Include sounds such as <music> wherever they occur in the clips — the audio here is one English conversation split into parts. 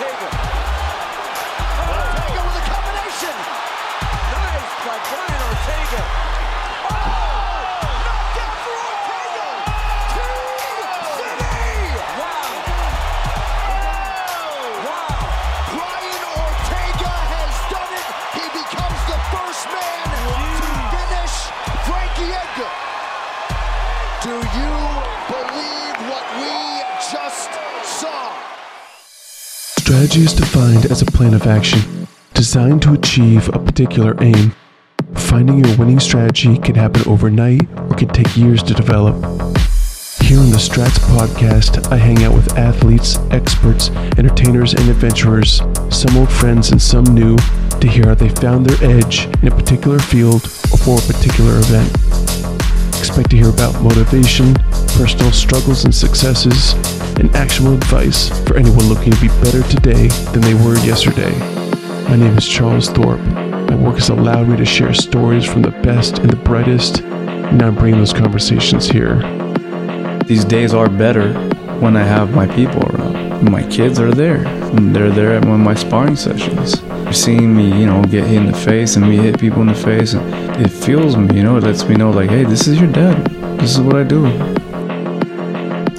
Ortega. Ortega with a combination. Nice by Brian Strategy is defined as a plan of action designed to achieve a particular aim. Finding your winning strategy can happen overnight or can take years to develop. Here on the Strats podcast, I hang out with athletes, experts, entertainers, and adventurers, some old friends and some new, to hear how they found their edge in a particular field or for a particular event. Expect to hear about motivation, personal struggles and successes, and actionable advice for anyone looking to be better today than they were yesterday. My name is Charles Thorp. My work has allowed me to share stories from the best and the brightest, and I'm bringing those conversations here. These days are better when I have my people around. My kids are there. And they're there at one of my sparring sessions. Seeing me, you know, get hit in the face and me hit people in the face, it fuels me, you know, it lets me know, like, hey, this is your dad. This is what I do.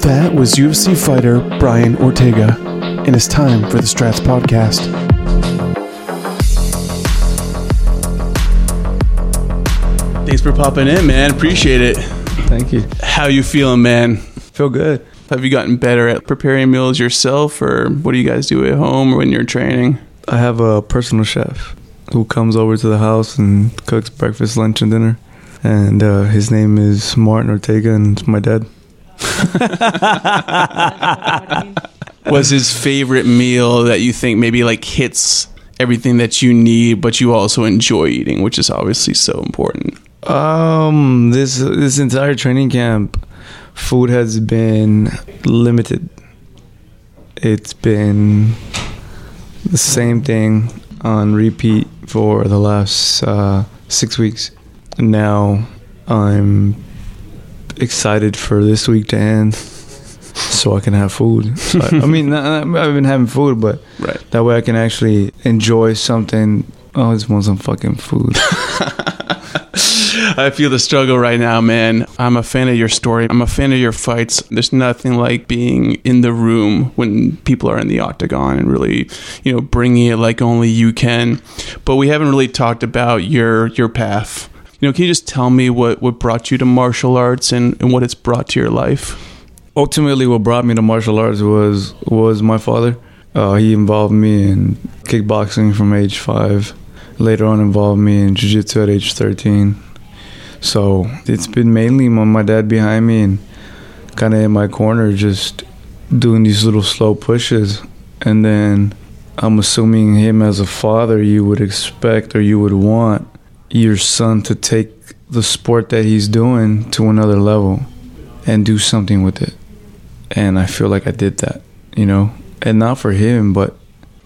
That was UFC fighter Brian Ortega, and it's time for the Strats podcast. Thanks for popping in, man. Appreciate it. Thank you. How you feeling, man? Feel good. Have you gotten better at preparing meals yourself, or what do you guys do at home or when you're training? I have a personal chef who comes over to the house and cooks breakfast, lunch, and dinner. And uh, his name is Martin Ortega, and it's my dad. <laughs> What's his favorite meal that you think maybe like hits everything that you need, but you also enjoy eating, which is obviously so important. Um, this this entire training camp, food has been limited. It's been the same thing on repeat for the last uh, six weeks. Now I'm excited for this week to end, so I can have food. <laughs> So I, I mean, I- I've been having food, but Right. that way I can actually enjoy something. Oh, I just want some fucking food. <laughs> I feel the struggle right now, man. I'm a fan of your story. I'm a fan of your fights. There's nothing like being in the room when people are in the octagon and really, you know, bringing it like only you can. But we haven't really talked about your your path. You know, can you just tell me what what brought you to martial arts and, and what it's brought to your life? ultimately what brought me to martial arts was was my father. Uh, he involved me in kickboxing from age five. Later on involved me in jiu-jitsu at age 13 so it's been mainly my, my dad behind me and kind of in my corner just doing these little slow pushes. And then i'm assuming him as a father you would expect or you would want your son to take the sport that he's doing to another level and do something with it. And I feel like I did that, you know, and not for him, but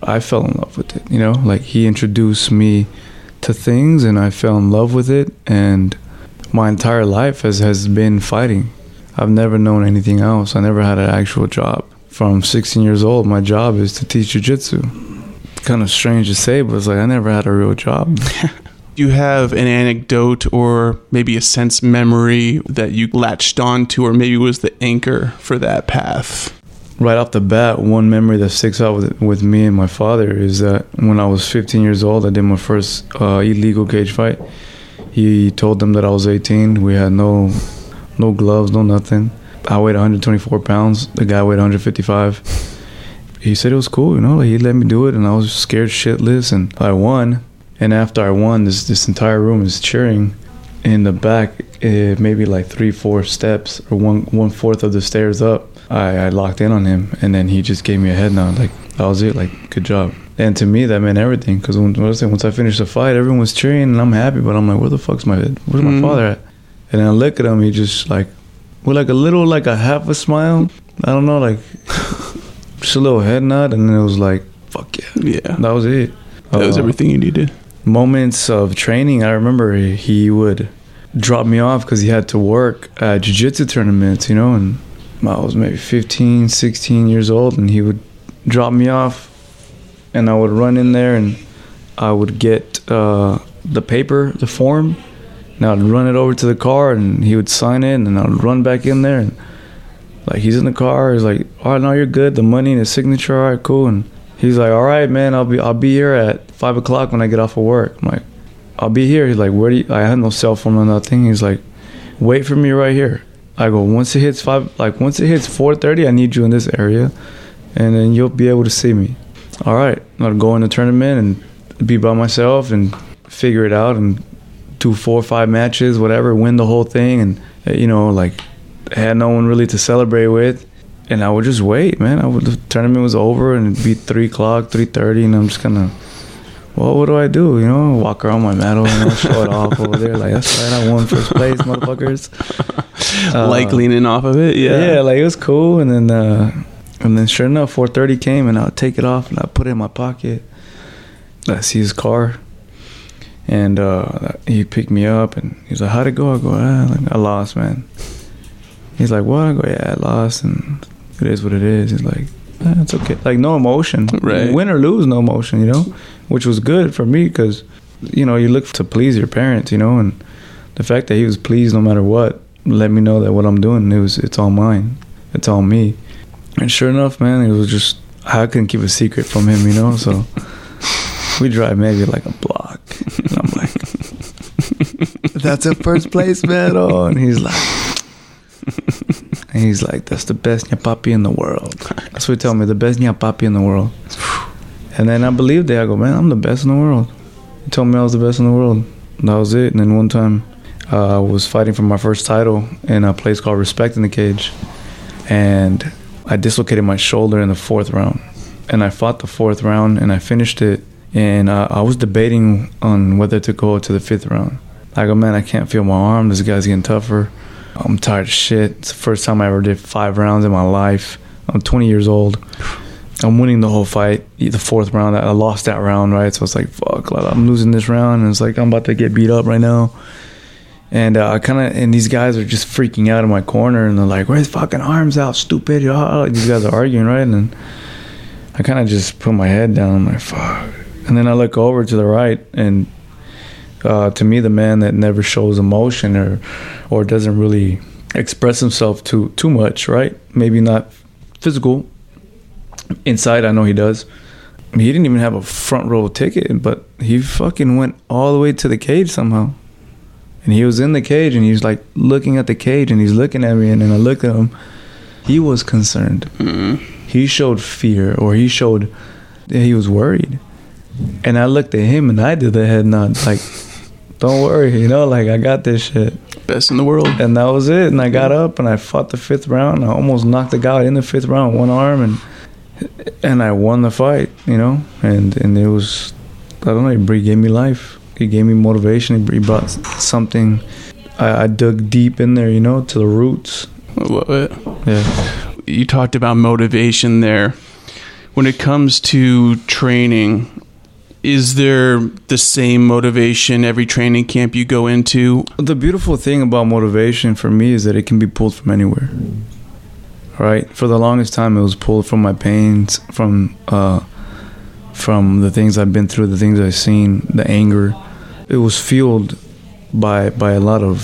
I fell in love with it, you know, like he introduced me to things and I fell in love with it. And my entire life has, has been fighting. I've never known anything else. I never had an actual job. From 16 years old, my job is to teach jujitsu. Kind of strange to say, but it's like I never had a real job. <laughs> Do you have an anecdote or maybe a sense memory that you latched onto or maybe was the anchor for that path? right off the bat, one memory that sticks out with with me and my father is that when I was 15 years old, I did my first uh, illegal cage fight. He told them that I was 18. We had no no gloves, no nothing. I weighed 124 pounds. The guy weighed 155. He said it was cool, you know. Like he let me do it, and I was scared shitless, and I won. And after I won, this this entire room is cheering. In the back, eh, maybe like three, four steps or one one fourth of the stairs up, I, I locked in on him, and then he just gave me a head nod. Like that was it. Like good job. And to me, that meant everything. Because once I- once I finished the fight, everyone was cheering, and I'm happy. But I'm like, where the fuck's my where's my Mhm. father at? And then I look at him, he just like with like a little like a half a smile. I don't know, like <laughs> just a little head nod, and then it was like, fuck yeah, Yeah. that was it. That was Uh, everything you needed. Moments of training, I remember he- would drop me off because he had to work at jiu-jitsu tournaments, you know, and I was maybe 15, 16 years old, and he would drop me off and I would run in there and I would get uh, the paper, the form, and I'd run it over to the car and he would sign it and I'd run back in there and like he's in the car, he's like, Oh no, you're good, the money and the signature, all right, cool and he's like, All right, man, I'll be I'll be here at five o'clock when I get off of work. I'm like, I'll be here. He's like, Where do you I had no cell phone or nothing. He's like, Wait for me right here. I go, once it hits five like once it hits four thirty, I need you in this area and then you'll be able to see me. All right. I'll go in the tournament and be by myself and figure it out and do four or five matches, whatever, win the whole thing, and you know, like had no one really to celebrate with, and I would just wait, man. I would the tournament was over and it'd be three o'clock, three thirty, and I'm just gonna. Well, what do I do? You know, walk around my medal and I'll show it off over there. Like that's right, I won first place, motherfuckers. Uh, <laughs> like leaning off of it. Yeah. yeah, like it was cool. And then, uh, and then sure enough, 4:30 came, and I'll take it off and I put it in my pocket. I see his car, and uh, he picked me up, and he's like, "How'd it go?" I go, ah, like, "I lost, man." He's like, "What?" I go, "Yeah, I lost, and it is what it is." He's like, eh, "It's okay." Like no emotion, Right. Win or lose, no emotion, you know, which was good for me because, you know, you look to please your parents, you know, and the fact that he was pleased no matter what let me know that what I'm doing it was it's all mine, it's all me. And sure enough, man, it was just I couldn't keep a secret from him, you know. So <laughs> we drive maybe like a block, and I'm like, <laughs> "That's a first place medal," and he's like, and he's like, "That's the best papi in the world." <laughs> That's what he told me, the best papi in the world. <sighs> And then I believed it. I go, "Man, I'm the best in the world." He told me I was the best in the world. That was it. And then one time, uh, I was fighting for my first title in a place called Respect in the Cage, and I dislocated my shoulder in the fourth round, and I fought the fourth round and I finished it. And uh, I was debating on whether to go to the fifth round. I go, man, I can't feel my arm. This guy's getting tougher. I'm tired of shit. It's the first time I ever did five rounds in my life. I'm 20 years old. I'm winning the whole fight. The fourth round, I lost that round, right? So it's like, fuck, I'm losing this round, and it's like I'm about to get beat up right now. And uh, I kind of, and these guys are just freaking out in my corner, and they're like, "Where's fucking arms out, stupid?" Ah, These guys are arguing, right? And I kind of just put my head down. I'm like, "Fuck!" And then I look over to the right, and uh, to me, the man that never shows emotion or or doesn't really express himself too too much, right? Maybe not physical. Inside, I know he does. He didn't even have a front row ticket, but he fucking went all the way to the cage somehow and he was in the cage and he was like looking at the cage and he's looking at me and then I looked at him. He was concerned. He showed fear or he showed that he was worried. And I looked at him and I did the head nod like, "Don't worry, you know, like I got this shit." Best in the world. And that was it. And I got up and I fought the fifth round. I almost knocked the guy out in the fifth round, one arm, and and I won the fight. You know, and and it was I don't know. it gave me life. It gave me motivation. It brought something. I, I dug deep in there, you know, to the roots. I love it. Yeah. You talked about motivation there. When it comes to training, is there the same motivation every training camp you go into? The beautiful thing about motivation for me is that it can be pulled from anywhere. Right? For the longest time, it was pulled from my pains, from uh, from the things I've been through, the things I've seen, the anger. It was fueled by by a lot of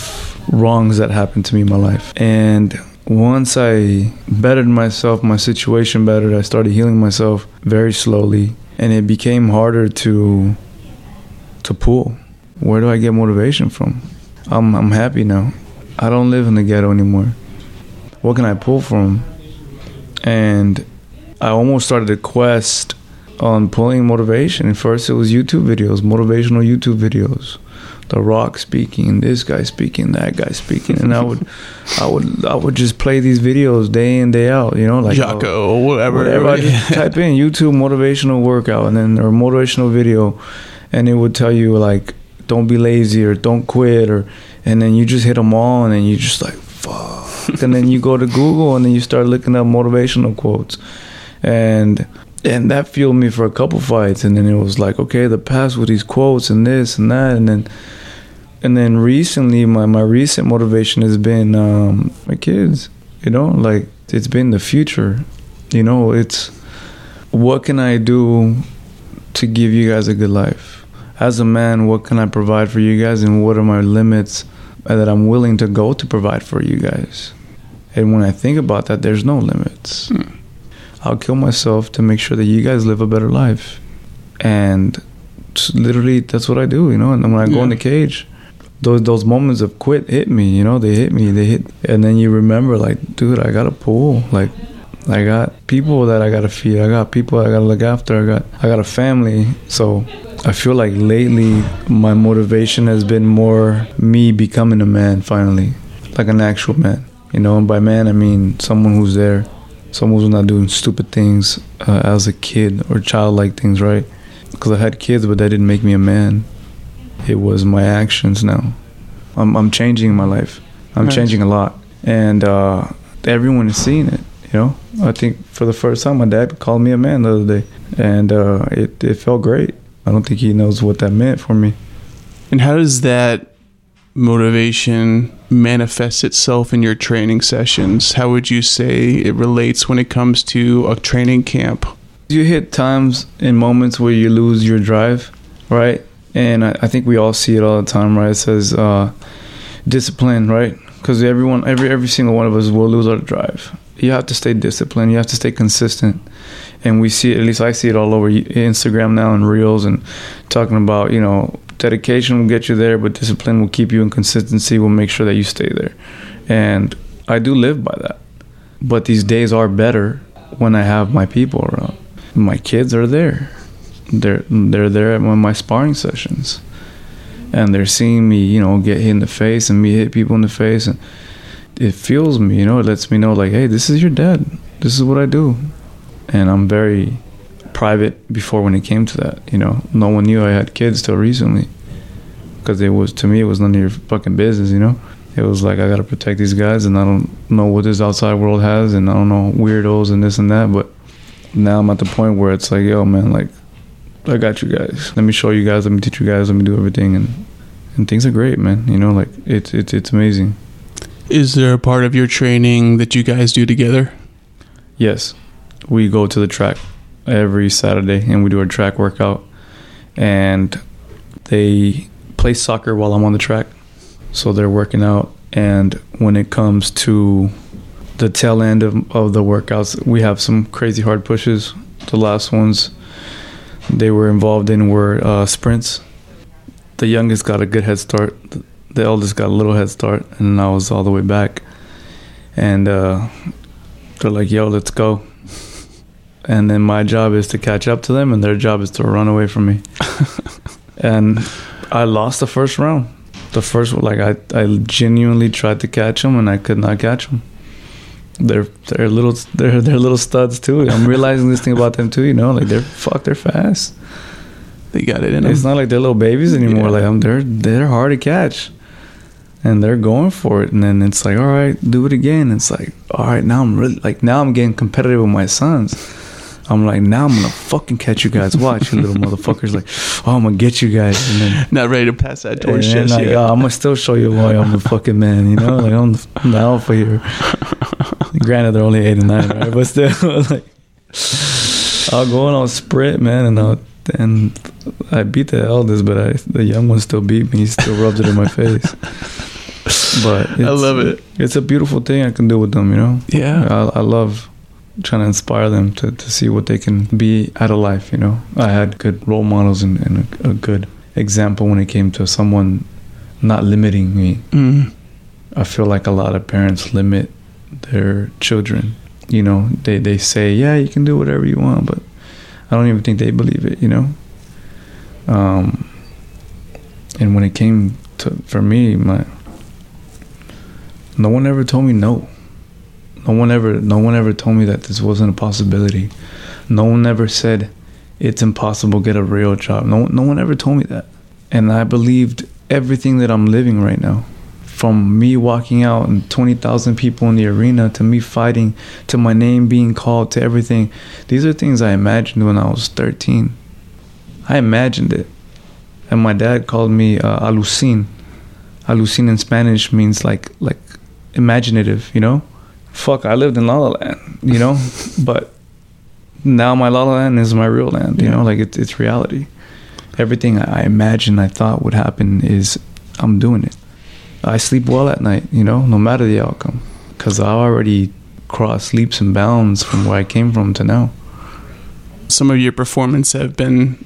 wrongs that happened to me in my life. And once I bettered myself, my situation bettered, I started healing myself very slowly, and it became harder to to pull. Where do I get motivation from? I'm I'm happy now. I don't live in the ghetto anymore. What can I pull from? And I almost started a quest on pulling motivation. First it was YouTube videos, motivational YouTube videos. The Rock speaking, this guy speaking, that guy speaking, and I would, <laughs> I would, I would just play these videos day in day out. You know, like Jocko uh, or whatever. whatever. I just <laughs> type in YouTube motivational workout and then or motivational video, and it would tell you like, don't be lazy or don't quit or, and then you just hit them all and then you just like fuck, and then you go to Google and then you start looking up motivational quotes, and and that fueled me for a couple fights and then it was like okay the past with these quotes and this and that and then and then recently my, my recent motivation has been um, my kids you know like it's been the future you know it's what can i do to give you guys a good life. As a man, what can I provide for you guys, and what are my limits that I'm willing to go to provide for you guys? And when I think about that, there's no limits. Hmm. I'll kill myself to make sure that you guys live a better life. And literally, that's what I do, you know. And when I go in the cage, those those moments of quit hit me, you know. They hit me. They hit, and then you remember, like, dude, I got a pool. Like, I got people that I gotta feed. I got people I gotta look after. I got I got a family. So I feel like lately my motivation has been more me becoming a man finally, like an actual man. You know, and by man I mean someone who's there, someone who's not doing stupid things uh, as a kid or childlike things, right? Because I had kids, but that didn't make me a man. It was my actions now. I'm I'm changing my life. I'm Nice. changing a lot, and uh, everyone is seeing it. You know, I think for the first time, my dad called me a man the other day, and uh, it it felt great. I don't think he knows what that meant for me. And how does that motivation manifests itself in your training sessions? How would you say it relates when it comes to a training camp? You hit times and moments where you lose your drive, right? And I, I think we all see it all the time, right? It says uh, discipline, right? Because everyone, every every single one of us will lose our drive. You have to stay disciplined. You have to stay consistent. And we see it. At least I see it all over Instagram now and reels and talking about you know dedication will get you there, but discipline will keep you in consistency. Will make sure that you stay there. And I do live by that. But these days are better when I have my people around. My kids are there. They're they're there at my sparring sessions, and they're seeing me, you know, get hit in the face and me hit people in the face, and it fuels me. You know, it lets me know like, hey, this is your dad. This is what I do, and I'm very private before when it came to that. You know, no one knew I had kids till recently, because it was to me it was none of your fucking business. You know, it was like I gotta protect these guys, and I don't know what this outside world has, and I don't know weirdos and this and that, but now I'm at the point where it's like, yo, man, like, I got you guys. Let me show you guys. Let me teach you guys. Let me do everything, and and things are great, man. You know, like it's it's it's amazing. Is there a part of your training that you guys do together? Yes, we go to the track every Saturday and we do our track workout, and they play soccer while I'm on the track, so they're working out. And when it comes to the tail end of, of the workouts, we have some crazy hard pushes. The last ones they were involved in were uh, sprints. The youngest got a good head start. The eldest got a little head start, and I was all the way back. And uh, they're like, "Yo, let's go." And then my job is to catch up to them, and their job is to run away from me. <laughs> and I lost the first round. The first, like I, I genuinely tried to catch them, and I could not catch them. They're they're little they're they're little studs too. I'm realizing this thing about them too. You know, like they're fuck, they're fast. They got it in them. It's not like they're little babies anymore. Yeah. Like I'm, they're they're hard to catch, and they're going for it. And then it's like, all right, do it again. It's like, all right, now I'm really like now I'm getting competitive with my sons. I'm like, now I'm gonna fucking catch you guys. Watch you little motherfuckers. Like, oh, I'm gonna get you guys. And then, Not ready to pass that torch just like, yet. oh, I'm gonna still show you why I'm the <laughs> fucking man. You know, like I'm the, I'm the alpha here. Granted, they're only eight and nine, right? But still, <laughs> like, I'll go and I'll sprint, man, and I'll and I beat the eldest, but I, the young one still beat me. He still rubs it in my face. But <laughs> I love it. It's a beautiful thing I can do with them, you know. Yeah. I, I love trying to inspire them to, to see what they can be out of life, you know. I had good role models and, and a, a good example when it came to someone not limiting me. Mm. I feel like a lot of parents limit their children. You know, they, they say, yeah, you can do whatever you want, but I don't even think they believe it, you know? Um, and when it came to, for me, my, no one ever told me no. No one ever, no one ever told me that this wasn't a possibility. No one ever said it's impossible to get a real job. No, no one ever told me that. And I believed everything that I'm living right now from me walking out and 20,000 people in the arena to me fighting to my name being called to everything. These are things I imagined when I was 13. I imagined it. And my dad called me uh, alucin. Alucin in Spanish means like like imaginative, you know? Fuck, I lived in La La Land, you know? <laughs> but now my La La Land is my real land. You Yeah. know, like it's it's reality. Everything I I imagined, I thought would happen is I'm doing it. I sleep well at night. You know, no matter the outcome, because I already crossed leaps and bounds from where I came from to now. some of your performances have been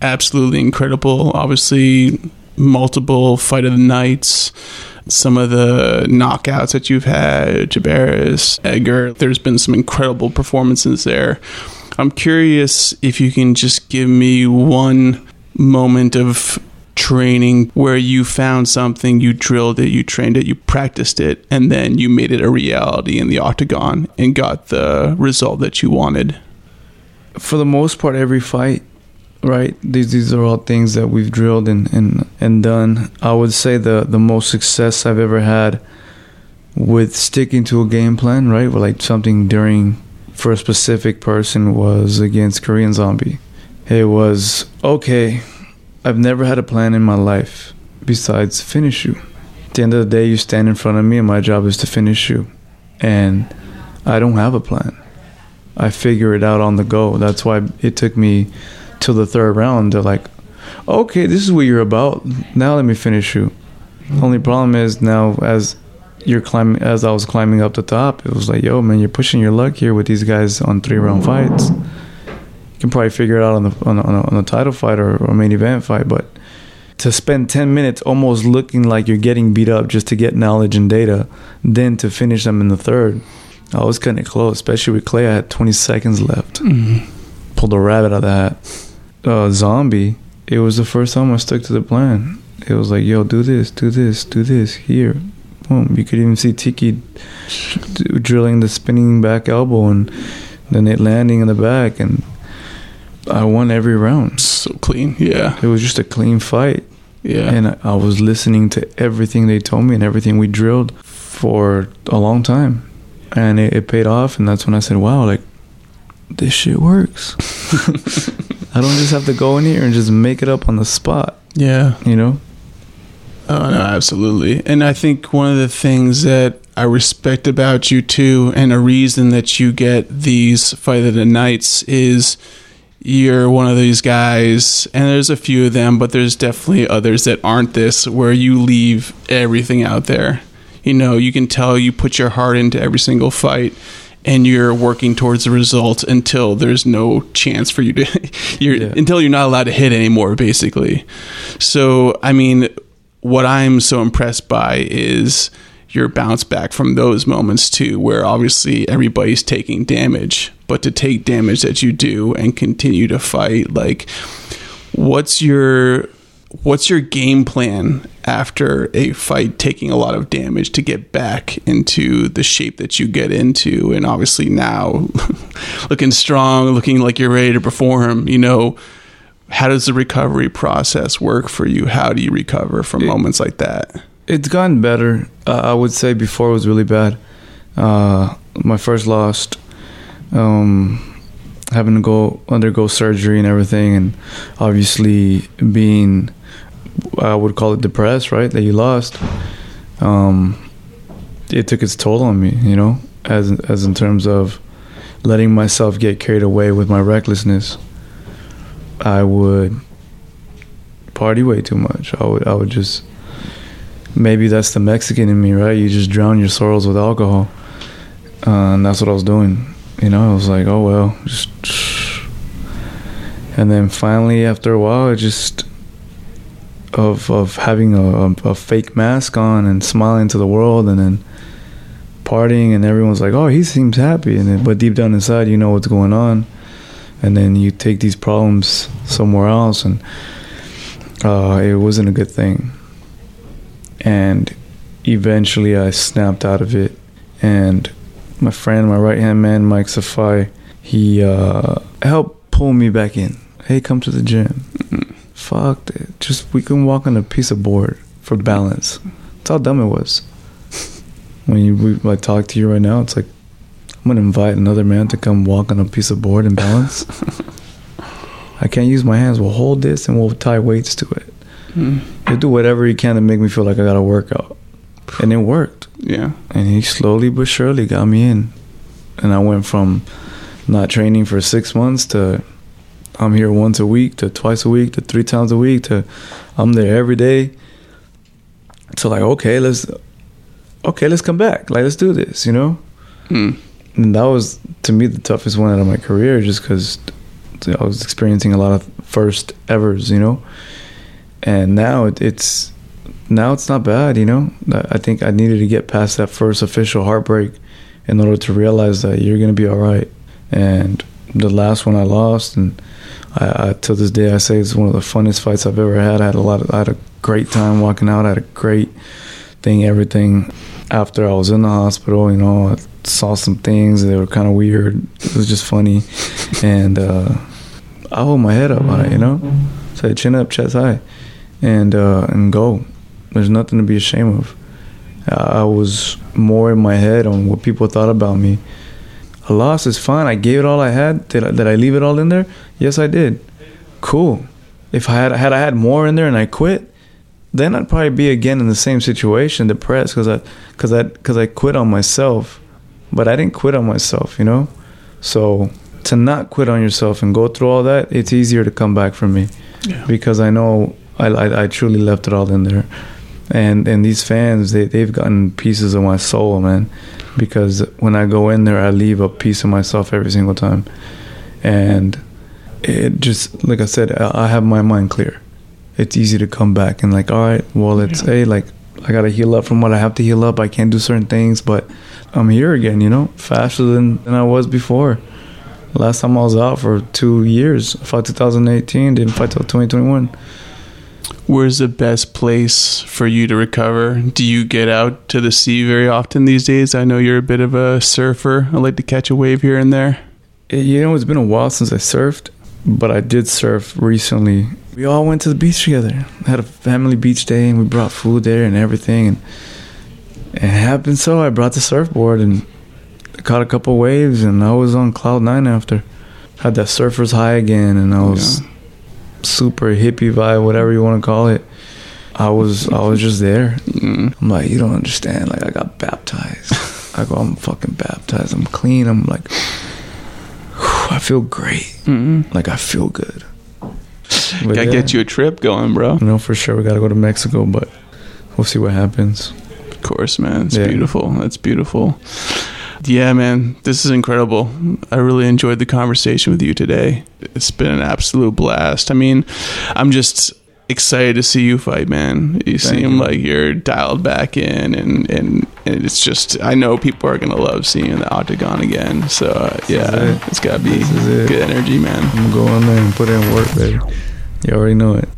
absolutely incredible. Obviously, multiple fight of the nights. Some of the knockouts that you've had, Jabaris, Edgar, there's been some incredible performances there. I'm curious if you can just give me one moment of training where you found something, you drilled it, you trained it, you practiced it, and then you made it a reality in the octagon and got the result that you wanted. for the most part, every fight, right? These these are all things that we've drilled and and, and done. I would say the the most success I've ever had with sticking to a game plan, right? Or like something during for a specific person was against Korean Zombie. It was okay. I've never had a plan in my life besides finish you. At the end of the day, you stand in front of me, and my job is to finish you. And I don't have a plan. I figure it out on the go. That's why it took me till the third round they're like, okay, this is what you're about. Now let me finish you. Only problem is now as you're climbing, as I was climbing up the top, it was like, yo, man, you're pushing your luck here with these guys on three round fights. You can probably figure it out on the on a, on a, on a title fight or, or main event fight, but to spend 10 minutes almost looking like you're getting beat up just to get knowledge and data, then to finish them in the third, I was cutting it close, especially with Clay. I had 20 seconds left. Mm-hmm. Pulled a rabbit out of the hat. Uh, zombie, it was the first time I stuck to the plan. It was like, yo, do this, do this, do this, here. Boom. You could even see Tiki drilling the spinning back elbow and then it landing in the back. And I won every round. So clean, yeah, It was just a clean fight. yeah. And I, I was listening to everything they told me and everything we drilled for a long time. And it, it paid off. And that's when I said, wow, like, this shit works. <laughs> I don't just have to go in here and just make it up on the spot, yeah. you know? Oh no, absolutely. And I think one of the things that I respect about you too, and a reason that you get these fight of the nights is you're one of these guys, and there's a few of them, but there's definitely others that aren't this, where you leave everything out there. You know, you can tell you put your heart into every single fight. And you're working towards the result until there's no chance for you to, <laughs> you're Yeah. until you're not allowed to hit anymore, basically. So, I mean, what I'm so impressed by is your bounce back from those moments too, where obviously everybody's taking damage, but to take damage that you do and continue to fight, like, what's your what's your game plan after a fight taking a lot of damage to get back into the shape that you get into and obviously now <laughs> looking strong looking like you're ready to perform you know how does the recovery process work for you how do you recover from It- moments like that It's gotten better. Uh, I would say before it was really bad. Uh, my first loss, um, having to go undergo surgery and everything, and obviously being, I would call it depressed, right? That you lost. Um, it took its toll on me, you know, as as in terms of letting myself get carried away with my recklessness. I would party way too much. I would I would just maybe that's the Mexican in me, right? You just drown your sorrows with alcohol, uh, and that's what I was doing. You know, I was like, oh well, just. And then finally, after a while, it just of of having a, a, fake mask on and smiling to the world, and then partying, and everyone's like, oh, he seems happy, and then, but deep down inside, you know what's going on, and then you take these problems somewhere else, and uh, it wasn't a good thing and eventually I snapped out of it. And my friend, my right hand man, Mike Safai, he uh, helped pull me back in. Hey, come to the gym. Fuck it. Just we can walk on a piece of board for balance. That's how dumb it was. When you we, I talk to you right now, it's like I'm gonna invite another man to come walk on a piece of board and balance. <laughs> I can't use my hands. We'll hold this and we'll tie weights to it. Hmm. He'll do whatever he can to make me feel like I got a workout. And it worked. yeah And he slowly but surely got me in. And I went from not training for six months to I'm here once a week to twice a week to three times a week to I'm there every day. To like, okay, let's okay, let's come back. Like, let's do this. You know. Mm. And that was to me the toughest one out of my career, just because I was experiencing a lot of first evers, you know. And now it, it's now it's not bad, you know. I think I needed to get past that first official heartbreak in order to realize that you're gonna be all right. And the last one I lost, and I, I till this day I say it's one of the funnest fights I've ever had. I had a lot, of, I had a great time walking out. I had a great thing, everything. After I was in the hospital, you know, I saw some things that were kind of weird. It was just funny, <laughs> and uh, I hold my head up high, you know. Say chin up, chest high, and uh, and go. There's nothing to be ashamed of. I was more in my head on what people thought about me. A loss is fine. I gave it all I had. Did I, did I leave it all in there? Yes, I did. Cool. If I had had I had more in there and I quit, then I'd probably be again in the same situation, depressed because I because I because I quit on myself, but I didn't quit on myself, you know. So to not quit on yourself and go through all that, it's easier to come back for me Yeah. because I know I, I, I truly left it all in there. And and these fans they they've gotten pieces of my soul, man. Because when I go in there, I leave a piece of myself every single time, and it just like I said, I have my mind clear. It's easy to come back and like, all right, well, it's hey, like I gotta heal up from what I have to heal up. I can't do certain things, but I'm here again, you know, faster than, than I was before. Last time I was out for two years, I fought 2018, didn't fight till 2021. Where's the best place for you to recover? Do you get out to the sea very often these days? I know you're a bit of a surfer. I like to catch a wave here and there. Eh, you know, it's been a while since I surfed, but I did surf recently. We all went to the beach together. Had a family beach day, and we brought food there and everything. And it happened so I brought the surfboard and caught a couple waves, and I was on cloud nine after. Had that surfer's high again, and I was super hippie vibe, whatever you want to call it. I was I was just there. Mm. I'm like, you don't understand. Like I got baptized. <laughs> I go, I'm fucking baptized. I'm clean. I'm like, I feel great. Mm. Like I feel good. <laughs> But Gotta yeah, get you a trip going, bro. You know for sure we gotta go to Mexico, but we'll see what happens. Of course, man. It's Yeah. beautiful. That's beautiful. Yeah, man. This is incredible. I really enjoyed the conversation with you today. It's been an absolute blast. I mean, I'm just excited to see you fight, man. You Thank seem you. like you're dialed back in, and, and, and it's just, I know people are going to love seeing you in the octagon again. So, uh, yeah, it. it's got to be it. good energy, man. I'm gonna go in there and put in work, baby. You already know it.